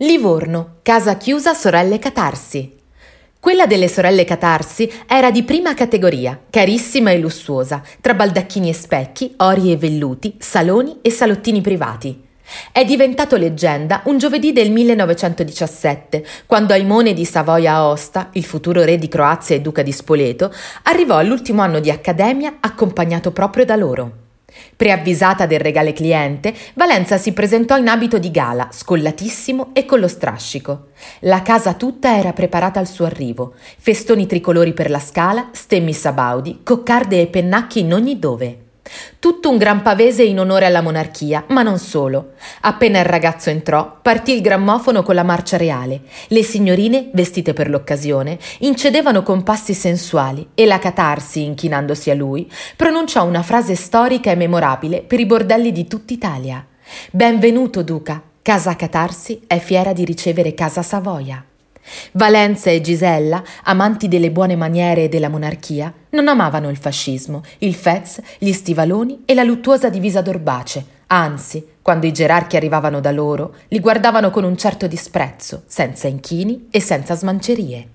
Livorno, casa chiusa sorelle Catarsi. Quella delle sorelle Catarsi era di prima categoria, carissima e lussuosa, tra baldacchini e specchi, ori e velluti, saloni e salottini privati. È diventato leggenda un giovedì del 1917, quando Aimone di Savoia-Aosta, il futuro re di Croazia e duca di Spoleto, arrivò all'ultimo anno di accademia accompagnato proprio da loro. Preavvisata del regale cliente, Valenza si presentò in abito di gala, scollatissimo e con lo strascico. La casa tutta era preparata al suo arrivo. Festoni tricolori per la scala, stemmi sabaudi, coccarde e pennacchi in ogni dove. Tutto un gran pavese in onore alla monarchia, ma non solo. Appena il ragazzo entrò, partì il grammofono con la marcia reale. Le signorine, vestite per l'occasione, incedevano con passi sensuali e la catarsi, inchinandosi a lui, pronunciò una frase storica e memorabile per i bordelli di tutta Italia. Benvenuto, duca. Casa Catarsi è fiera di ricevere Casa Savoia. Valenza e Gisella, amanti delle buone maniere e della monarchia, non amavano il fascismo, il fez, gli stivaloni e la luttuosa divisa d'orbace, anzi, quando i gerarchi arrivavano da loro, li guardavano con un certo disprezzo, senza inchini e senza smancerie.